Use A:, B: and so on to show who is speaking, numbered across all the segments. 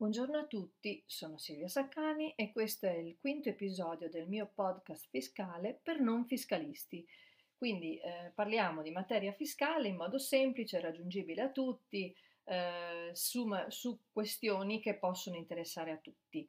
A: Buongiorno a tutti, sono Silvia Saccani e questo è il quinto episodio del mio podcast fiscale per non fiscalisti. Quindi eh, parliamo di materia fiscale in modo semplice, raggiungibile a tutti, eh, su, su questioni che possono interessare a tutti.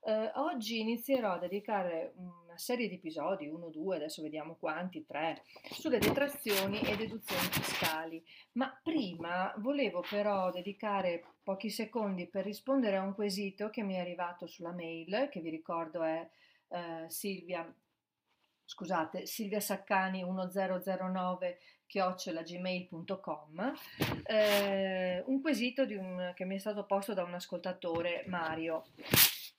A: Eh, oggi inizierò a dedicare una serie di episodi, uno, due, adesso vediamo quanti, tre, sulle detrazioni e deduzioni fiscali. Ma prima volevo però dedicare pochi secondi per rispondere a un quesito che mi è arrivato sulla mail, che vi ricordo è eh, Silvia, scusate, Silvia Saccani 1009 chiocciolagmail.com eh, un quesito un, che mi è stato posto da un ascoltatore Mario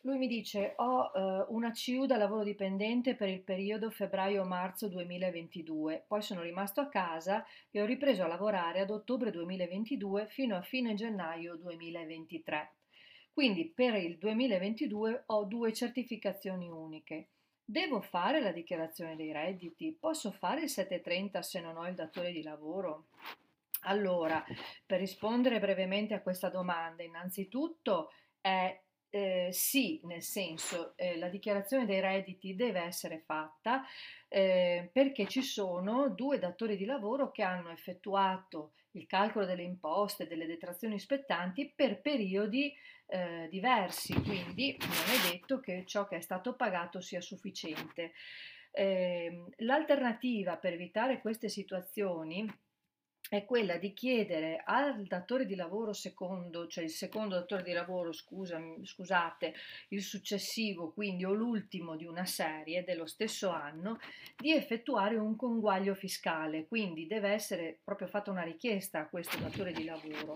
A: lui mi dice: Ho eh, una CU da lavoro dipendente per il periodo febbraio-marzo 2022, poi sono rimasto a casa e ho ripreso a lavorare ad ottobre 2022 fino a fine gennaio 2023. Quindi per il 2022 ho due certificazioni uniche. Devo fare la dichiarazione dei redditi? Posso fare il 730 se non ho il datore di lavoro? Allora, per rispondere brevemente a questa domanda, innanzitutto è eh, sì, nel senso eh, la dichiarazione dei redditi deve essere fatta eh, perché ci sono due datori di lavoro che hanno effettuato il calcolo delle imposte, delle detrazioni spettanti per periodi eh, diversi, quindi non è detto che ciò che è stato pagato sia sufficiente. Ehm, l'alternativa per evitare queste situazioni è quella di chiedere al datore di lavoro secondo, cioè il secondo datore di lavoro, scusami, scusate, il successivo, quindi o l'ultimo di una serie dello stesso anno, di effettuare un conguaglio fiscale, quindi deve essere proprio fatta una richiesta a questo datore di lavoro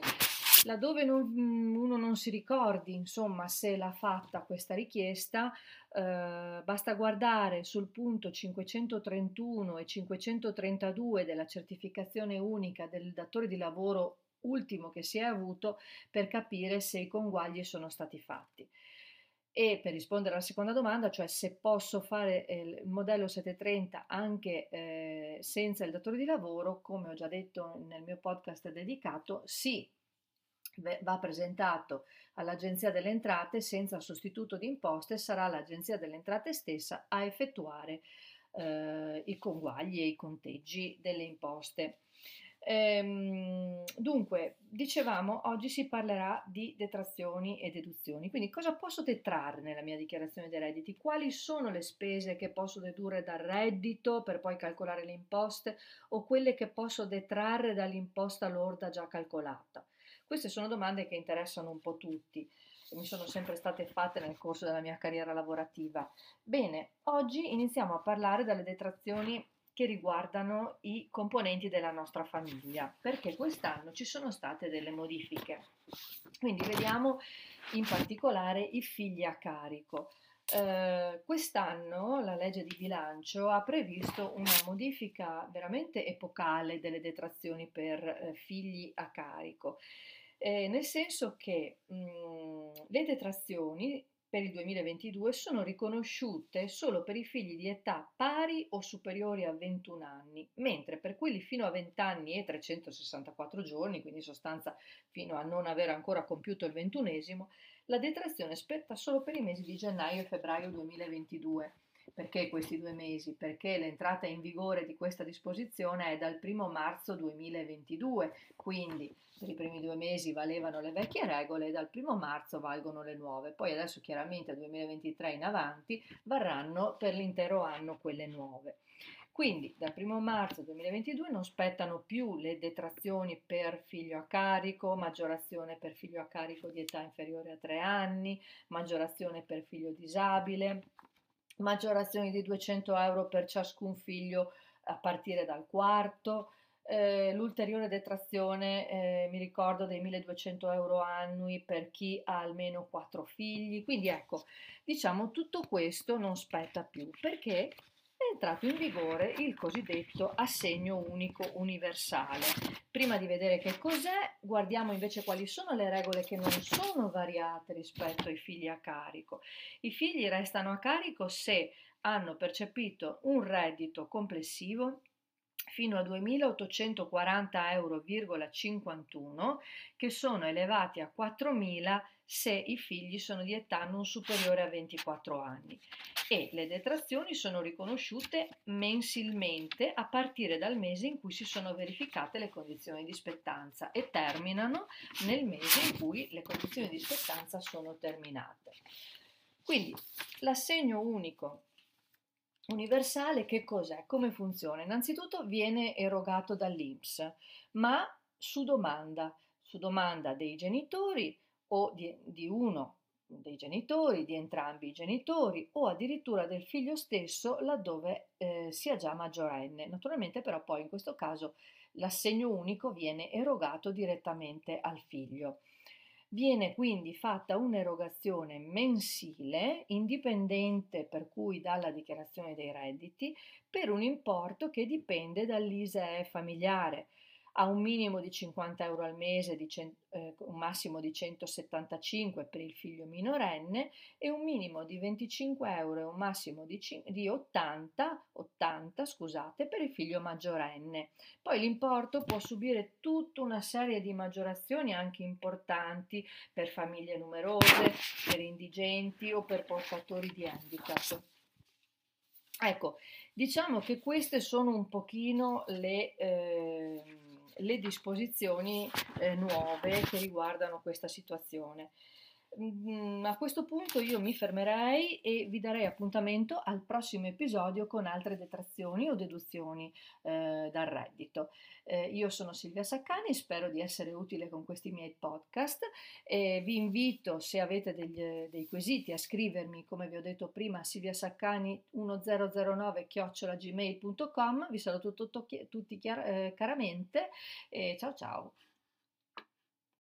A: laddove non, mm, uno non si ricordi, insomma, se l'ha fatta questa richiesta, eh, basta guardare sul punto 531 e 532 della certificazione unica del datore di lavoro ultimo che si è avuto per capire se i conguagli sono stati fatti. E per rispondere alla seconda domanda, cioè se posso fare il modello 730 anche eh, senza il datore di lavoro, come ho già detto nel mio podcast dedicato, sì, va presentato all'Agenzia delle Entrate senza sostituto di imposte, sarà l'Agenzia delle Entrate stessa a effettuare eh, i conguagli e i conteggi delle imposte. Ehm, dunque, dicevamo, oggi si parlerà di detrazioni e deduzioni. Quindi, cosa posso detrarre nella mia dichiarazione dei redditi? Quali sono le spese che posso dedurre dal reddito per poi calcolare le imposte o quelle che posso detrarre dall'imposta lorda già calcolata? Queste sono domande che interessano un po' tutti mi sono sempre state fatte nel corso della mia carriera lavorativa. Bene, oggi iniziamo a parlare delle detrazioni che riguardano i componenti della nostra famiglia, perché quest'anno ci sono state delle modifiche. Quindi vediamo in particolare i figli a carico. Eh, quest'anno la legge di bilancio ha previsto una modifica veramente epocale delle detrazioni per eh, figli a carico eh, nel senso che mh, mhmm, le detrazioni per il 2022 sono riconosciute solo per i figli di età pari o superiori a 21 anni, mentre per quelli fino a 20 anni e 364 giorni, quindi in sostanza fino a non aver ancora compiuto il ventunesimo, la detrazione spetta solo per i mesi di gennaio e febbraio 2022 perché questi due mesi? Perché l'entrata in vigore di questa disposizione è dal 1 marzo 2022, quindi per i primi due mesi valevano le vecchie regole e dal 1 marzo valgono le nuove. Poi adesso chiaramente 2023 in avanti varranno per l'intero anno quelle nuove. Quindi dal 1 marzo 2022 non spettano più le detrazioni per figlio a carico, maggiorazione per figlio a carico di età inferiore a 3 anni, maggiorazione per figlio disabile, maggiorazioni di 200 euro per ciascun figlio a partire dal quarto, eh, l'ulteriore detrazione, eh, mi ricordo, dei 1200 euro annui per chi ha almeno 4 figli. Quindi ecco, diciamo tutto questo non spetta più perché è entrato in vigore il cosiddetto assegno unico universale. Prima di vedere che cos'è, guardiamo invece quali sono le regole che non sono variate rispetto ai figli a carico. I figli restano a carico se hanno percepito un reddito complessivo fino a 2.840,51 euro, che sono elevati a 4.000 se i figli sono di età non superiore a 24 anni e le detrazioni sono riconosciute mensilmente a partire dal mese in cui si sono verificate le condizioni di spettanza e terminano nel mese in cui le condizioni di spettanza sono terminate. Quindi l'assegno unico universale che cos'è? Come funziona? Innanzitutto viene erogato dall'INPS, ma su domanda, su domanda dei genitori o di, di uno dei genitori, di entrambi i genitori o addirittura del figlio stesso laddove eh, sia già maggiorenne. Naturalmente però poi in questo caso l'assegno unico viene erogato direttamente al figlio. Viene quindi fatta un'erogazione mensile, indipendente per cui dalla dichiarazione dei redditi, per un importo che dipende dall'ISEE familiare a un minimo di 50 euro al mese, cent- eh, un massimo di 175 per il figlio minorenne e un minimo di 25 euro e un massimo di, c- di 80, 80 scusate, per il figlio maggiorenne. Poi l'importo può subire tutta una serie di maggiorazioni anche importanti per famiglie numerose, per indigenti o per portatori di handicap. Ecco, diciamo che queste sono un pochino le... Eh, le disposizioni eh, nuove che riguardano questa situazione. Mm, a questo punto io mi fermerei e vi darei appuntamento al prossimo episodio con altre detrazioni o deduzioni eh, dal reddito. Eh, io sono Silvia Saccani, spero di essere utile con questi miei podcast e vi invito, se avete degli, dei quesiti, a scrivermi, come vi ho detto prima, a silviasaccani1009 chiocciolagmail.com. Vi saluto tutto, tutti chiar- eh, caramente e ciao ciao.